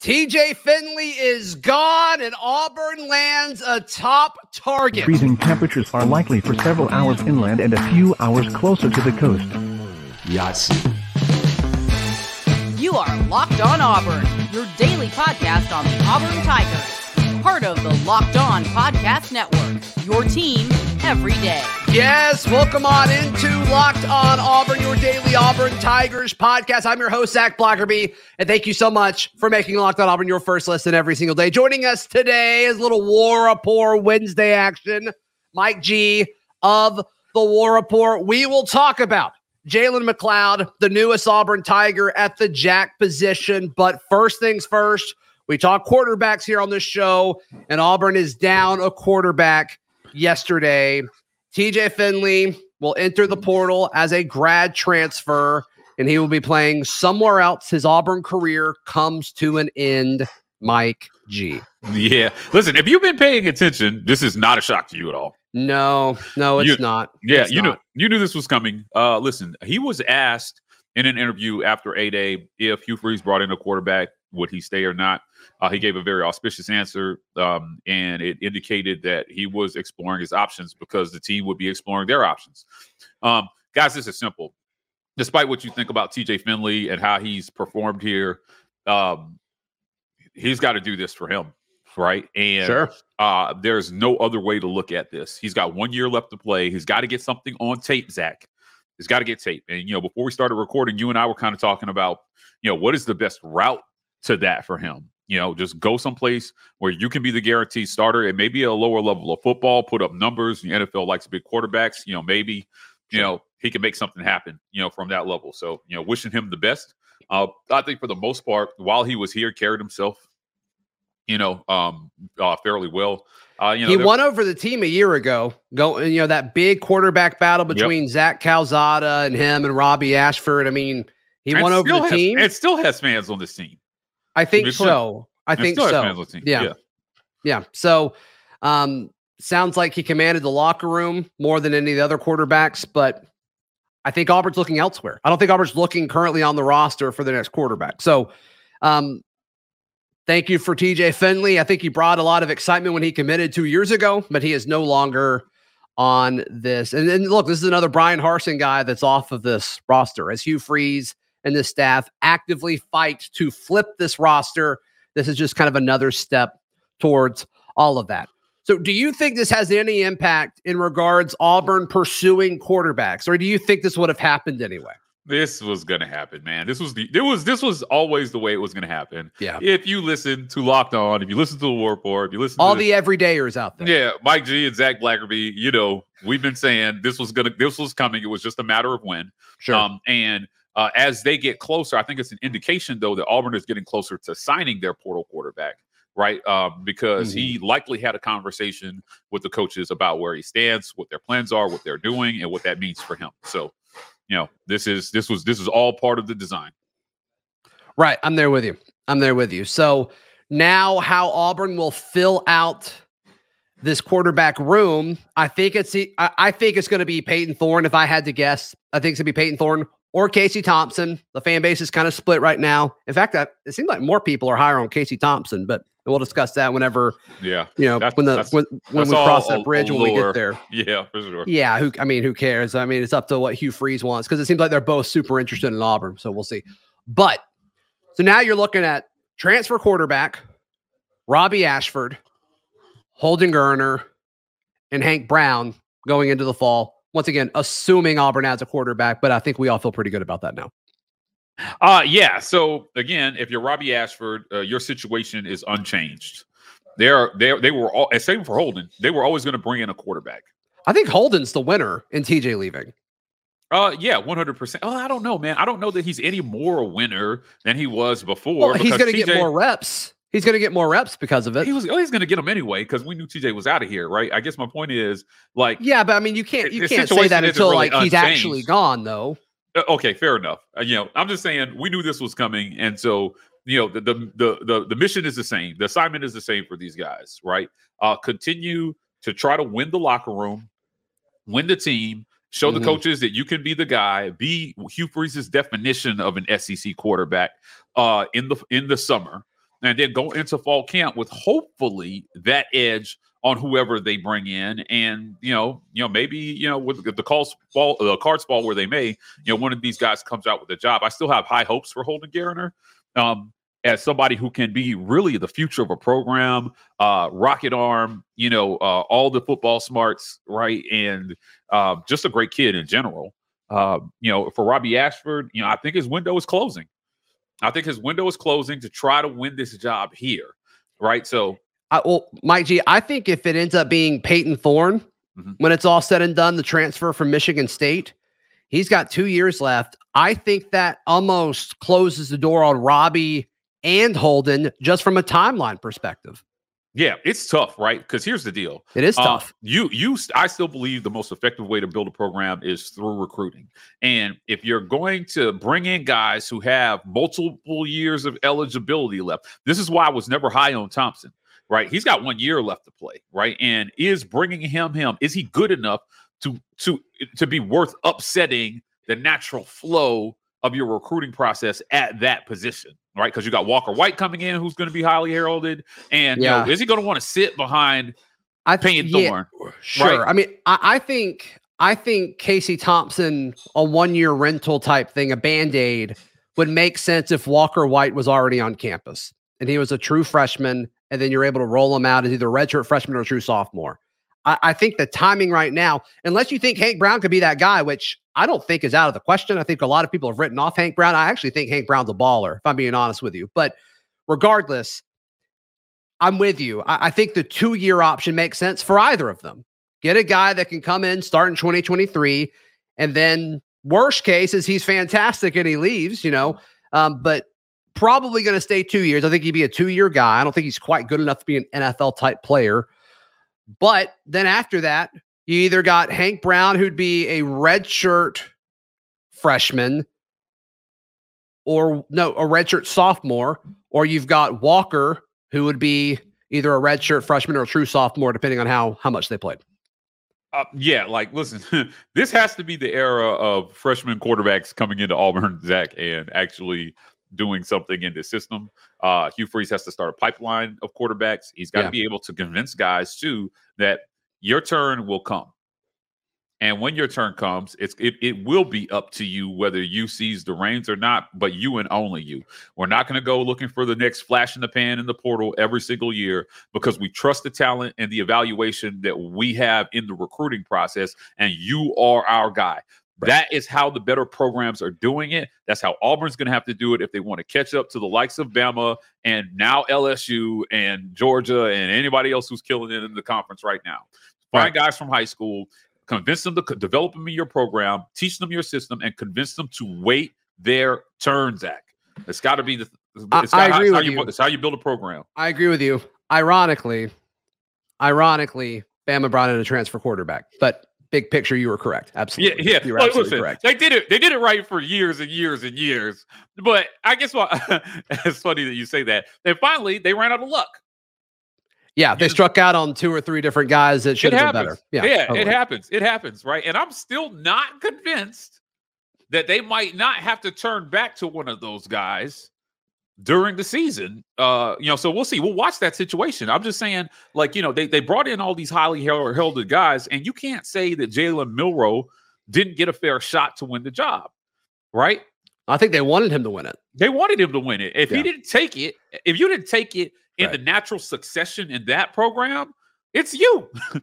TJ Finley is gone, and Auburn lands a top target. Freezing temperatures are likely for several hours inland and a few hours closer to the coast. Yes. You are Locked On Auburn, your daily podcast on the Auburn Tigers. Part of the Locked On Podcast Network, your team every day. Yes, welcome on into Locked On Auburn, your daily Auburn Tigers podcast. I'm your host, Zac Blackerby, and thank you so much for making Locked On Auburn your first listen every single day. Joining us today is little War Report Wednesday action. Mike G of the War Report. We will talk about Jalen McLeod, the newest Auburn Tiger at the jack position. But first things first, we talk quarterbacks here on this show, and Auburn is down a quarterback yesterday. TJ Finley will enter the portal as a grad transfer, and he will be playing somewhere else. His Auburn career comes to an end. Mike G. Yeah. Listen, if you've been paying attention, this is not a shock to you at all. No, no, it's You- not. Yeah, It's you not. knew you knew this was coming. Uh listen, he was asked in an interview after A Day if Hugh Freeze brought in a quarterback, would he stay or not? Uh, he gave a very auspicious answer, um, and it indicated that he was exploring his options because the team would be exploring their options. Um, guys, this is simple. Despite what you think about TJ Finley and how he's performed here, um, he's got to do this for him, right? And Sure. uh, there's no other way to look at this. He's got one year left to play. He's got to get something on tape, Zach. He's got to get tape. And you know, before we started recording, you and I were kind of talking about, you know, what is the best route to that for him? You know, just go someplace where you can be the guaranteed starter It may be a lower level of football, put up numbers. The NFL likes big quarterbacks. You know, maybe, you know, he can make something happen, you know, from that level. So, you know, wishing him the best. Uh, I think for the most part, while he was here, carried himself, you know, um, uh, fairly well. Uh, you know, he won over the team a year ago. Go, you know that big quarterback battle between Zach Calzada and him and Robby Ashford. I mean, he and won over the has- team. It still has fans on this team. I think so. I think so. fans on the team. Yeah. Yeah. So, um, sounds like he commanded the locker room more than any of the other quarterbacks, but I think Auburn's looking elsewhere. I don't think Auburn's looking currently on the roster for the next quarterback. So, um, thank you for TJ Finley. I think he brought a lot of excitement when he committed two years ago, but he is no longer on this. And then look, this is another Bryan Harsin guy that's off of this roster as Hugh Freeze and the staff actively fight to flip this roster. This is just kind of another step towards all of that. So, do you think this has any impact in regards Auburn pursuing quarterbacks, or do you think this would have happened anyway? This was gonna happen, man. This was the it was this was always the way it was gonna happen. Yeah. If you listen to Locked On, if you listen to the War Report, if you listen to All the everydayers out there. Yeah, Mike G and Zac Blackerby, you know, we've been saying this was gonna this was coming. It was just a matter of when. Sure. Um, and uh, as they get closer, I think it's an indication though that Auburn is getting closer to signing their portal quarterback, right? Um, because he likely had a conversation with the coaches about where he stands, what their plans are, what they're doing, and what that means for him. So, you know, this is this was this is all part of the design. Right. I'm there with you. I'm there with you. So now how Auburn will fill out this quarterback room, I think it's I, I think it's going to be Payton Thorne. If I had to guess, I think it's going to be Payton Thorne or Casey Thompson. The fan base is kind of split right now. In fact, I, it seems like more people are higher on Casey Thompson, but we'll discuss that whenever Yeah, you know That's- when the that's- when, when that's we cross that bridge when we get there. yeah, for sure. Yeah, who I mean, who cares? I mean, it's up to what Hugh Freeze wants because it seems like they're both super interested in Auburn. So we'll see. But so now you're looking at transfer quarterback, Robby Ashford, Holden Geriner, and Hank Brown going into the fall. Once again, assuming Auburn has a quarterback, but I think we all feel pretty good about that now. Uh yeah. So again, if you're Robby Ashford, uh, your situation is unchanged. They're they they were all same for Holden. They were always going to bring in a quarterback. I think Holden's the winner in TJ leaving. Uh yeah, one hundred percent. Oh, I don't know, man. I don't know that he's any more a winner than he was before. Well, he's going to get more reps. He's going to get more reps because of it. He was oh, he's going to get them anyway because we knew TJ was out of here, right? I guess my point is like yeah, but I mean, you can't you can't say that until really like he's actually gone, though. Uh, okay, fair enough. Uh, you know, I'm just saying we knew this was coming, and so you know the, the the the the mission is the same. The assignment is the same for these guys, right? Uh, continue to try to win the locker room, win the team, show the coaches that you can be the guy. Be Hugh Freeze's definition of an SEC quarterback uh, in the in the summer. And then go into fall camp with hopefully that edge on whoever they bring in, and you know, you know, maybe you know, with the calls fall, the cards fall where they may, you know, one of these guys comes out with a job. I still have high hopes for Holden Geriner. Um, as somebody who can be really the future of a program, uh, rocket arm, you know, uh, all the football smarts, right, and uh, just a great kid in general. Uh, you know, for Robby Ashford, you know, I think his window is closing. I think his window is closing to try to win this job here, right? So, I, well, Mike G, I think if it ends up being Payton Thorne Mhm. when it's all said and done, the transfer from Michigan State, he's got two years left. I think that almost closes the door on Robby and Holden just from a timeline perspective. Yeah, it's tough, right? Because here's the deal: It is Uh, tough. you, you, I still believe the most effective way to build a program is through recruiting. And if you're going to bring in guys who have multiple years of eligibility left, this is why I was never high on Thompson. Right, he's got one year left to play. Right, and is bringing him him is he good enough to to to be worth upsetting the natural flow of your recruiting process at that position? Right, because you got Walker White coming in, who's going to be highly heralded, and Yeah. you know, is he going to want to sit behind I Payne yeah, Thorne? Sure. I mean, I, I think I think Casey Thompson, a one year rental type thing, a band aid, would make sense if Walker White was already on campus and he was a true freshman, and then you're able to roll him out as either a redshirt freshman or a true sophomore. I, I think the timing right now, unless you think Hank Brown could be that guy, which I don't think is out of the question. I think a lot of people have written off Hank Brown. I actually think Hank Brown's a baller, if I'm being honest with you. But regardless, I'm with you. I, I think the two year option makes sense for either of them. Get a guy that can come in, start in 2023, and then worst case is he's fantastic and he leaves, you know. Um, but probably going to stay two years. I think he'd be a two year guy. I don't think he's quite good enough to be an NFL type player. But then after that, you either got Hank Brown, who'd be a redshirt freshman, or no, a redshirt sophomore, or you've got Walker, who would be either a redshirt freshman or a true sophomore, depending on how how much they played. Uh, yeah, like listen, this has to be the era of freshman quarterbacks coming into Auburn, Zach, and actually doing something in the system. Uh, Hugh Freeze has to start a pipeline of quarterbacks. He's got to Yeah. be able to convince guys too that your turn will come. And when your turn comes, it's it, it will be up to you whether you seize the reins or not, but you and only you. We're not going to go looking for the next flash in the pan in the portal every single year because we trust the talent and the evaluation that we have in the recruiting process, and you are our guy. That is how the better programs are doing it. That's how Auburn's going to have to do it if they want to catch up to the likes of Bama and now LSU and Georgia and anybody else who's killing it in the conference right now. Find guys from high school, convince them to develop them in your program, teach them your system, and convince them to wait their turn, Zach. It's got to be the. I- It's I gotta- agree how with you. you. It's how you build a program. I agree with you. Ironically, ironically, Bama brought in a transfer quarterback, but big picture, you were correct. Absolutely. yeah. yeah. You're absolutely listen, correct. they did it. They did it right for years and years and years. But I guess what? it's funny that you say that. And finally, they ran out of luck. Yeah, they struck out on two or three different guys that should have been better. Yeah, yeah, totally. it happens. It happens, right? And I'm still not convinced that they might not have to turn back to one of those guys during the season. Uh, you know, so we'll see. We'll watch that situation. I'm just saying, like, you know, they they brought in all these highly hel- heralded guys, and you can't say that Jalen Milroe didn't get a fair shot to win the job, right? I think they wanted him to win it. They wanted him to win it. If Yeah. he didn't take it, if you didn't take it in Right. the natural succession in that program, it's you.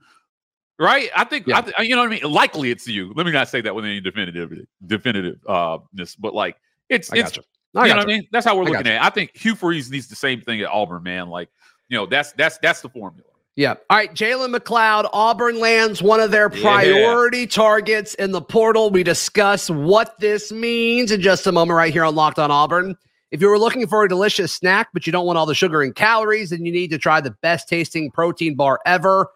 right? I think, Yeah. I th- you know what I mean? Likely it's you. Let me not say that with any definitive definitive uh but like it's I it's got you. you know got what I mean? That's how we're I looking at it. I think Hugh Freeze needs the same thing at Auburn, man. Like, you know, that's that's that's the formula. Yeah. All right. Jalen McLeod, Auburn lands one of their Yeah. priority targets in the portal. We discuss what this means in just a moment right here on Locked on Auburn. If you were looking for a delicious snack, but you don't want all the sugar and calories, then you need to try the best tasting protein bar ever.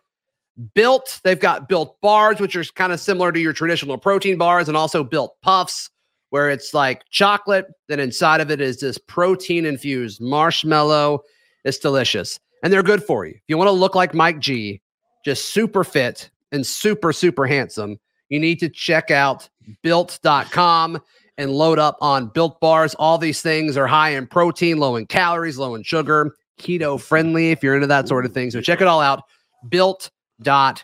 Built, they've got built bars, which are kind of similar to your traditional protein bars, and also built puffs, where it's like chocolate. Then inside of it is this protein infused marshmallow. It's delicious and they're good for you. If you want to look like Mike G, just super fit and super, super handsome, you need to check out built.com. and load up on built bars. All these things are high in protein, low in calories, low in sugar, keto friendly if you're into that sort of thing. So check it all out. Built.com.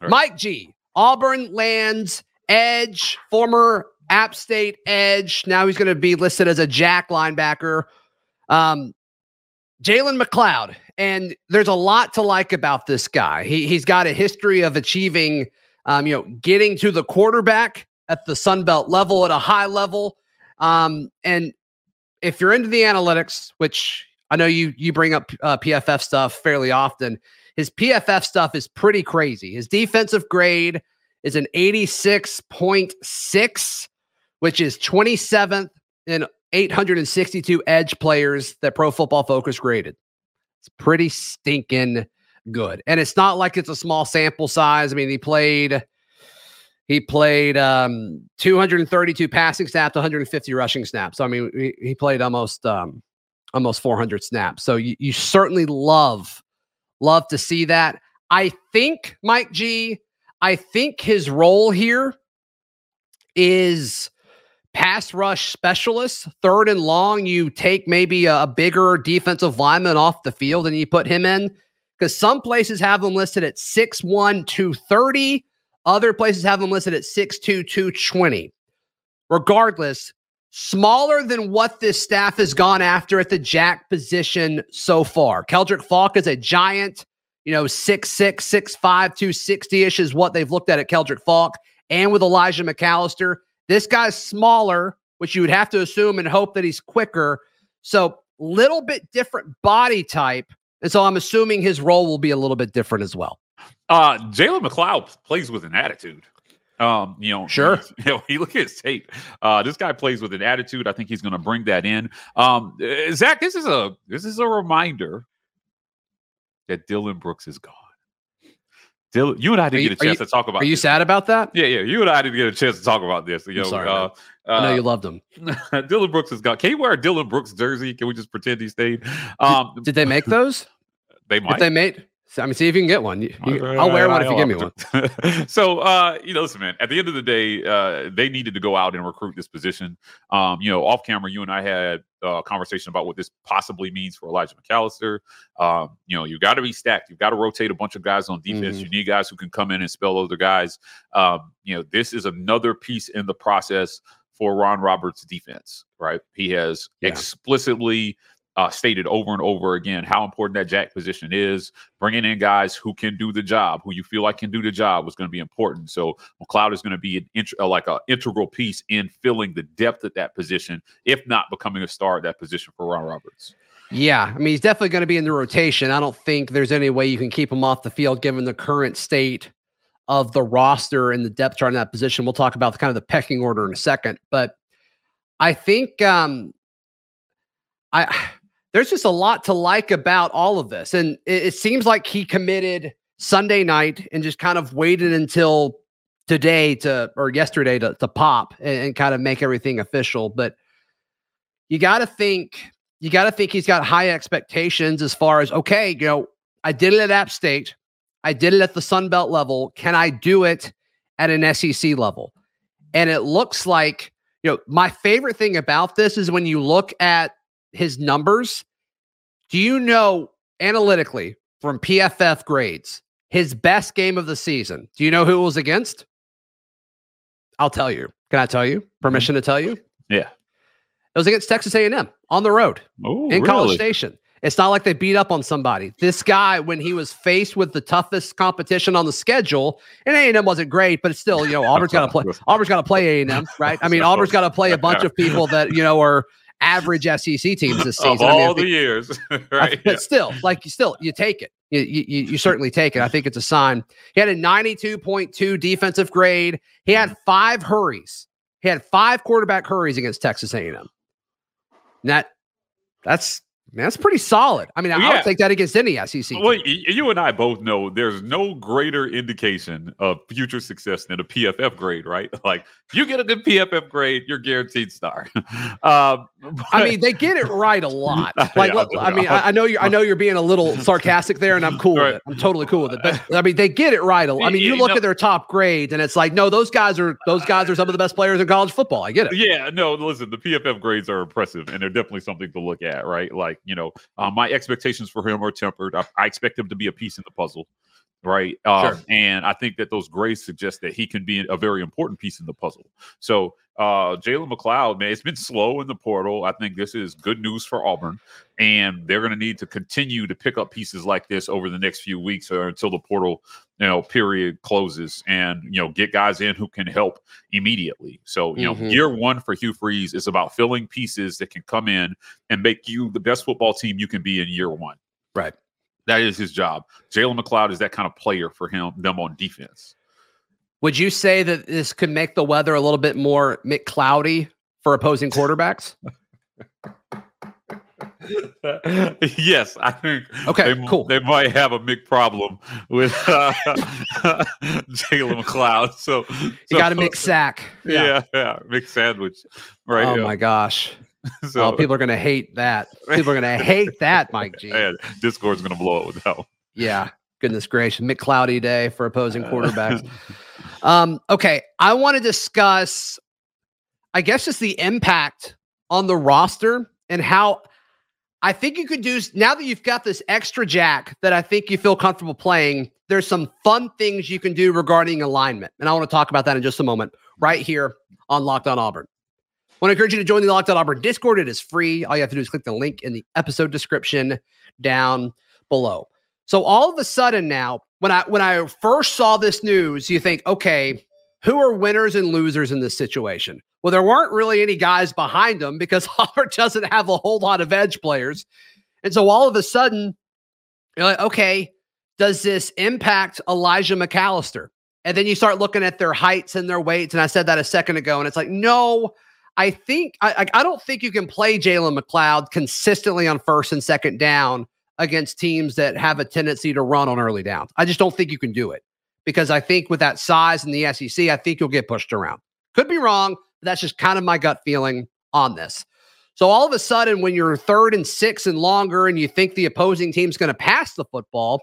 right. Mike G, Auburn lands edge, former App State edge. Now he's going to be listed as a jack linebacker. Um, Jalen McLeod. And there's a lot to like about this guy. He, he's got a history of achieving, um, you know, getting to the quarterback at the Sun Belt level at a high level. Um, and if you're into the analytics, which I know you you bring up uh, PFF stuff fairly often, his PFF stuff is pretty crazy. His defensive grade is an 86.6, which is 27th in 862 edge players that Pro Football Focus graded. It's pretty stinking good. And it's not like it's a small sample size. I mean, he played he played um 232 passing snaps, 150 rushing snaps. So I mean, he, he played almost um almost 400 snaps. So you, you certainly love love to see that. I think Mike G, I think his role here is pass rush specialist, third and long. You take maybe a, bigger defensive lineman off the field and you put him in because some places have him listed at 6'1, 230. Other places have him listed at 6'2, 220. Regardless, smaller than what this staff has gone after at the jack position so far. Keldric Faulk is a giant, you know, 6'6, 6'5, 260 ish is what they've looked at at Keldric Faulk. And with Elijah McAllister, this guy's smaller, which you would have to assume and hope that he's quicker. So, little bit different body type. And so I'm assuming his role will be a little bit different as well. Uh, Jalen McLeod plays with an attitude. Um, you know, Sure. You know, he look at his tape. Uh, this guy plays with an attitude. I think he's going to bring that in. Um, uh, Zach, this is a this is a reminder that Dylan Brooks is gone. Dylan, you and I didn't you- get a chance to talk about. Are you this. sad about that? Yeah, yeah. You and I didn't get a chance to talk about this. You know, sorry, uh, I know uh, you loved him. Dylan Brooks is gone. Can you wear a Dylan Brooks jersey? Can we just pretend he stayed? Um, Did they make those? they if might. they made, I mean, see if you can get one. You- you- I'll wear one if you give me one. so, uh, you know, listen, man. At the end of the day, uh, they needed to go out and recruit this position. Um, you know, off camera, you and I had a conversation about what this possibly means for Elijah McAllister. Um, you know, you got to be stacked. You've got to rotate a bunch of guys on defense. Mhm. You need guys who can come in and spell other guys. Um, you know, this is another piece in the process for Ron Roberts' defense. Right? He has Yeah. explicitly uh, stated over and over again how important that jack position is. Bringing in guys who can do the job, who you feel like can do the job, was going to be important. So McLeod is going to be an int- uh, like an integral piece in filling the depth at that position, if not becoming a star at that position for Ron Roberts. Yeah, I mean, he's definitely going to be in the rotation. I don't think there's any way you can keep him off the field given the current state of the roster and the depth chart in that position. We'll talk about the kind of the pecking order in a second, but I think um I there's just a lot to like about all of this. And it, it seems like he committed Sunday night and just kind of waited until today to or yesterday to, to pop and, and kind of make everything official. But you got to think you got to think he's got high expectations as far as okay, you know, I did it at App State, I did it at the Sun Belt level. Can I do it at an SEC level? And it looks like you know my favorite thing about this is when you look at his numbers. Do you know analytically from PFF grades his best game of the season? Do you know who it was against? I'll tell you. Can I tell you? Permission to tell you? Yeah. It was against Texas A&M on the road Oh, in College Station. It's not like they beat up on somebody. This guy, when he was faced with the toughest competition on the schedule, and A&M wasn't great, but it's still, you know, Auburn's got to play. Auburn's got to play A&M, right? I mean, Auburn's got to play a bunch of people that you know are average SEC teams this season. Of I mean, I all think- the years, right? think- But still, like you still, you take it. You, you, you you certainly take it. I think it's a sign. He had a 92.2 defensive grade. He had five hurries. He had five quarterback hurries against Texas A&M. And that that's Man, that's pretty solid. I mean, I Yeah. would take that against any SEC. team. Well, you and I both know there's no greater indication of future success than a PFF grade, right? Like you get a good PFF grade, you're guaranteed star. um, I mean, they get it right a lot. Like, look, I mean, I, I know you. I know you're being a little sarcastic there, and I'm cool Right. with it. I'm totally cool with it. But I mean, they get it right. a lot. I mean, you look know- at their top grades, and it's like, no, those guys are those guys are some of the best players in college football. I get it. Yeah, no, listen, the PFF grades are impressive and they're definitely something to look at, right? Like, you know, uh, my expectations for him are tempered. I, I expect him to be a piece in the puzzle, right? Um, Sure. And I think that those grades suggest that he can be a very important piece in the puzzle. So, uh, Jalen McLeod, man, it's been slow in the portal. I think this is good news for Auburn, and they're going to need to continue to pick up pieces like this over the next few weeks or until the portal, you know, period closes, and you know, get guys in who can help immediately. So, you know, Mhm. year one for Hugh Freeze is about filling pieces that can come in and make you the best football team you can be in year one. Right. That is his job. Jalen McLeod is that kind of player for him, them on defense. Would you say that this could make the weather a little bit more McCloudy for opposing quarterbacks? yes, I think Okay, they, cool. they might have a big problem with uh, Jalen McLeod. So You got a mix sack. Yeah, yeah, mix sandwich. Right. Oh yeah. my gosh. So, oh, people are gonna hate that. People are gonna hate that, Mike G. man, Discord's gonna blow up with that one. Yeah. Goodness gracious. McCloudy day for opposing quarterbacks. Um, okay. I want to discuss, I guess, just the impact on the roster and how I think you could do now that you've got this extra jack that I think you feel comfortable playing. There's some fun things you can do regarding alignment. And I want to talk about that in just a moment, right here on Locked On Auburn. Want to encourage you to join the Locked On Auburn Discord. It is free. All you have to do is click the link in the episode description down below. So all of a sudden now, when I when I first saw this news, you think, okay, who are winners and losers in this situation? Well, there weren't really any guys behind them because Auburn doesn't have a whole lot of edge players. And so all of a sudden, you're like, okay, does this impact Elijah McAllister? And then you start looking at their heights and their weights. And I said that a second ago. And it's like, no, I think I, I don't think you can play Jalen McLeod consistently on first and second down against teams that have a tendency to run on early downs. I just don't think you can do it because I think with that size in the SEC, I think you'll get pushed around. Could be wrong. But that's just kind of my gut feeling on this. So all of a sudden, when you're third and six and longer, and you think the opposing team's going to pass the football,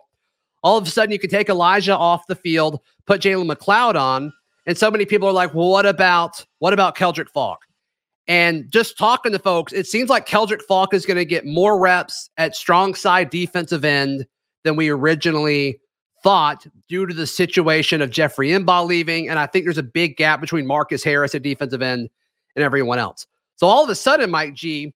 all of a sudden you can take Elijah off the field, put Jalen McLeod on, and so many people are like, "Well, what about what about Keldric Faulk?" And just talking to folks, it seems like Keldric Faulk is going to get more reps at strong side defensive end than we originally thought due to the situation of Jeffrey M'ba leaving. And I think there's a big gap between Marcus Harris at defensive end and everyone else. So all of a sudden, Mike G,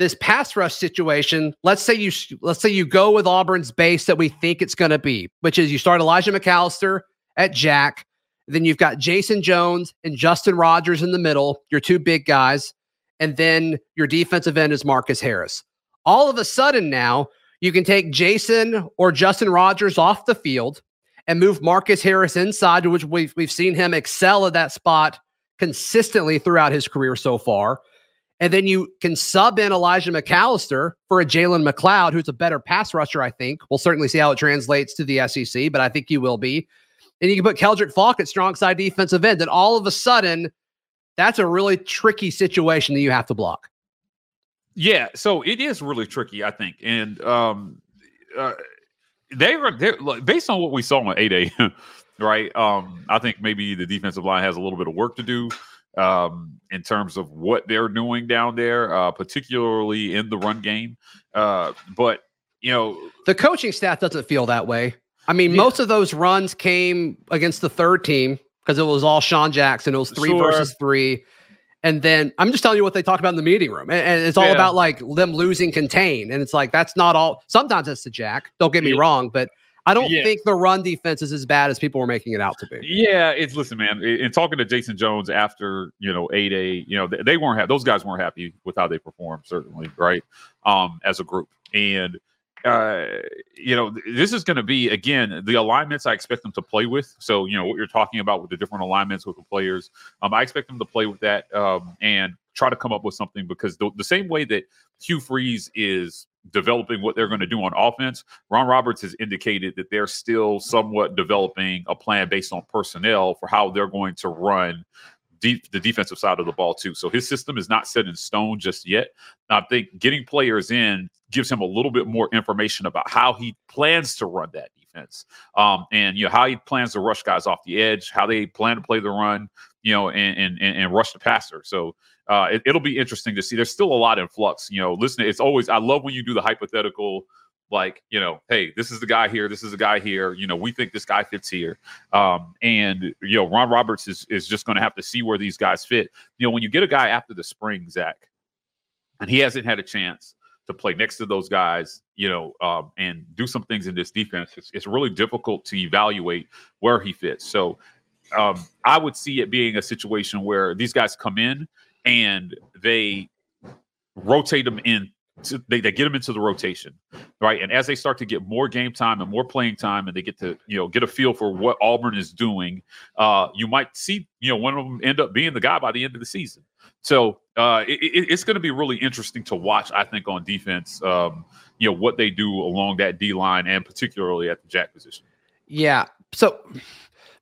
this pass rush situation, let's say you let's say you go with Auburn's base that we think it's going to be, which is you start Elijah McAllister at Jack, then you've got Jayson Jones and Justin Rogers in the middle, your two big guys, and then your defensive end is Marcus Harris. All of a sudden now, you can take Jayson or Justin Rogers off the field and move Marcus Harris inside, which we've we've seen him excel at that spot consistently throughout his career so far. And then you can sub in Elijah McAllister for a Jalen McLeod, who's a better pass rusher, I think. We'll certainly see how it translates to the SEC, but I think he will be. And you can put Keldric Faulk at strong side defensive end. And all of a sudden, that's a really tricky situation that you have to block. Yeah, so it is really tricky, I think, and um, uh, they were they're like, based on what we saw on eight A, right? Um, I think maybe the defensive line has a little bit of work to do um, in terms of what they're doing down there, uh, particularly in the run game. Uh, but you know, The coaching staff doesn't feel that way. I mean, Yeah. most of those runs came against the third team because it was all Sean Jackson. It was three Sure. versus three. And then I'm just telling you what they talked about in the meeting room. And, and it's all Yeah. about like them losing contain. And it's like, that's not all. Sometimes it's the jack. Don't get me Yeah. wrong. But I don't Yeah. think the run defense is as bad as people were making it out to be. Yeah, it's listen, man. In talking to Jayson Jones after you know eight A, you know they, they weren't happy. Those guys weren't happy with how they performed, certainly, right? Um, as a group, and uh, you know this is going to be again the alignments I expect them to play with. So you know what you're talking about with the different alignments with the players. Um, I expect them to play with that um, and try to come up with something because the, the same way that Hugh Freeze is developing what they're going to do on offense. Ron Roberts has indicated that they're still somewhat developing a plan based on personnel for how they're going to run deep the defensive side of the ball too. So his system is not set in stone just yet. I think getting players in gives him a little bit more information about how he plans to run that defense, um, and you know how he plans to rush guys off the edge, how they plan to play the run, you know, and and, and rush the passer. So uh, it, will be interesting to see. There's still a lot in flux. You know, listen, it's always I love when you do the hypothetical like you know hey this is the guy here this is the guy here you know we think this guy fits here um, and you know ron roberts is is just going to have to see where these guys fit you know when you get a guy after the spring zach and he hasn't had a chance to play next to those guys you know um, and do some things in this defense. It's, it's really difficult to evaluate where he fits. So um, i would see it being a situation where these guys come in and they rotate them in to, they, they get them into the rotation, right? And as they start to get more game time and more playing time, and they get to you know get a feel for what Auburn is doing, uh, you might see you know one of them end up being the guy by the end of the season. So uh, it, it, it's going to be really interesting to watch. I think on defense, um, you know what they do along that D line and particularly at the jack position. Yeah. So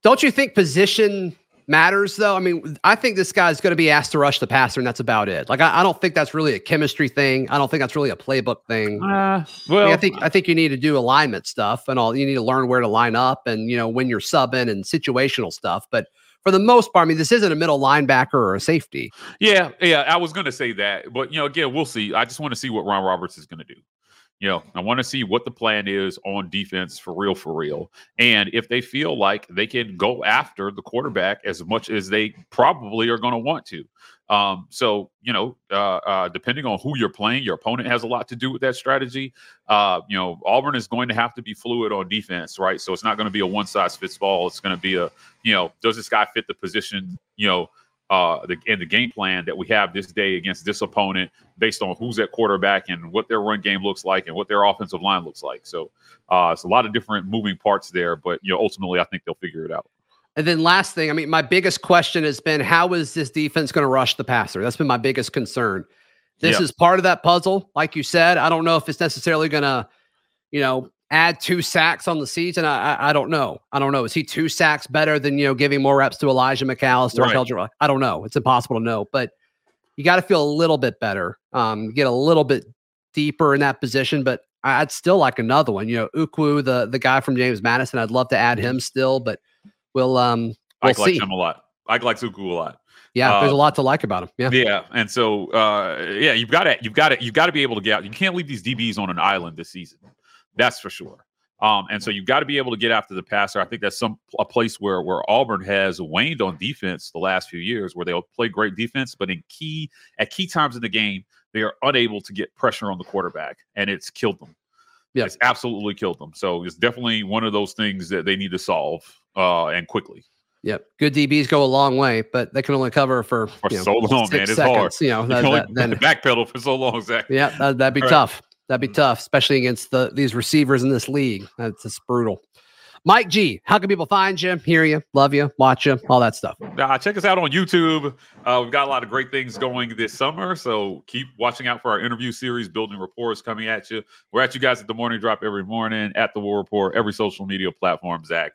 don't you think position matters though. I mean, I think this guy's going to be asked to rush the passer, and that's about it. Like, I, I, don't think that's really a chemistry thing. I don't think that's really a playbook thing. Uh, well, I, mean, I, think I think you need to do alignment stuff and all. You need to learn where to line up, and you know when you're subbing and situational stuff. But for the most part, I mean, this isn't a middle linebacker or a safety. Yeah, yeah, I was going to say that, but you know, again, we'll see. I just want to see what Ron Roberts is going to do. You know, I want to see what the plan is on defense for real, for real. And if they feel like they can go after the quarterback as much as they probably are going to want to. Um, so, you know, uh, uh, depending on who you're playing, your opponent has a lot to do with that strategy. Uh, you know, Auburn is going to have to be fluid on defense, right? So it's not going to be a one size fits all. It's going to be a, you know, does this guy fit the position, you know, uh, the, in the game plan that we have this day against this opponent based on who's at quarterback and what their run game looks like and what their offensive line looks like. So uh, it's a lot of different moving parts there, but you know ultimately I think they'll figure it out. And then last thing, I mean, my biggest question has been how is this defense going to rush the passer? That's been my biggest concern. This is part of that puzzle, like you said. I don't know if it's necessarily going to, you know, add two sacks on the season? I, I, I don't know. I don't know. Is he two sacks better than you know giving more reps to Elijah McAllister? Right. I don't know. It's impossible to know, but you got to feel a little bit better. Um, get a little bit deeper in that position, but I'd still like another one. You know, Ukwu, the the guy from James Madison. I'd love to add him still, but we'll um we'll I like him a lot. I like Ukwu a lot. Yeah, uh, there's a lot to like about him. Yeah, yeah, and so uh, yeah, you've got to you've got to you've got to be able to get out. You can't leave these DBs on an island this season. That's for sure. Um, and so you've got to be able to get after the passer. I think that's some a place where where Auburn has waned on defense the last few years, where they'll play great defense, but in key at key times in the game, they are unable to get pressure on the quarterback, and it's killed them. Yeah, it's absolutely killed them. So it's definitely one of those things that they need to solve uh, and quickly. Yep, good DBs go a long way, but they can only cover for, for so know, long, man. It's seconds, hard. You know, that, that, then backpedal for so long, Zach. Yeah, that, would be right. tough. That'd be tough, especially against the these receivers in this league. That's just brutal. Mike G, how can people find you, hear you, love you, watch you, all that stuff? Uh, check us out on YouTube. Uh, we've got a lot of great things going this summer, so keep watching out for our interview series, Building Reports, coming at you. We're at you guys at the morning drop every morning, at the War Report, every social media platform. Zach,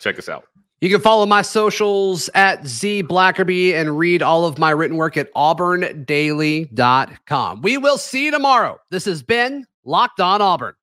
check us out. You can follow my socials at Z Blackerby and read all of my written work at auburndaily.com. We will see you tomorrow. This has been Locked On Auburn.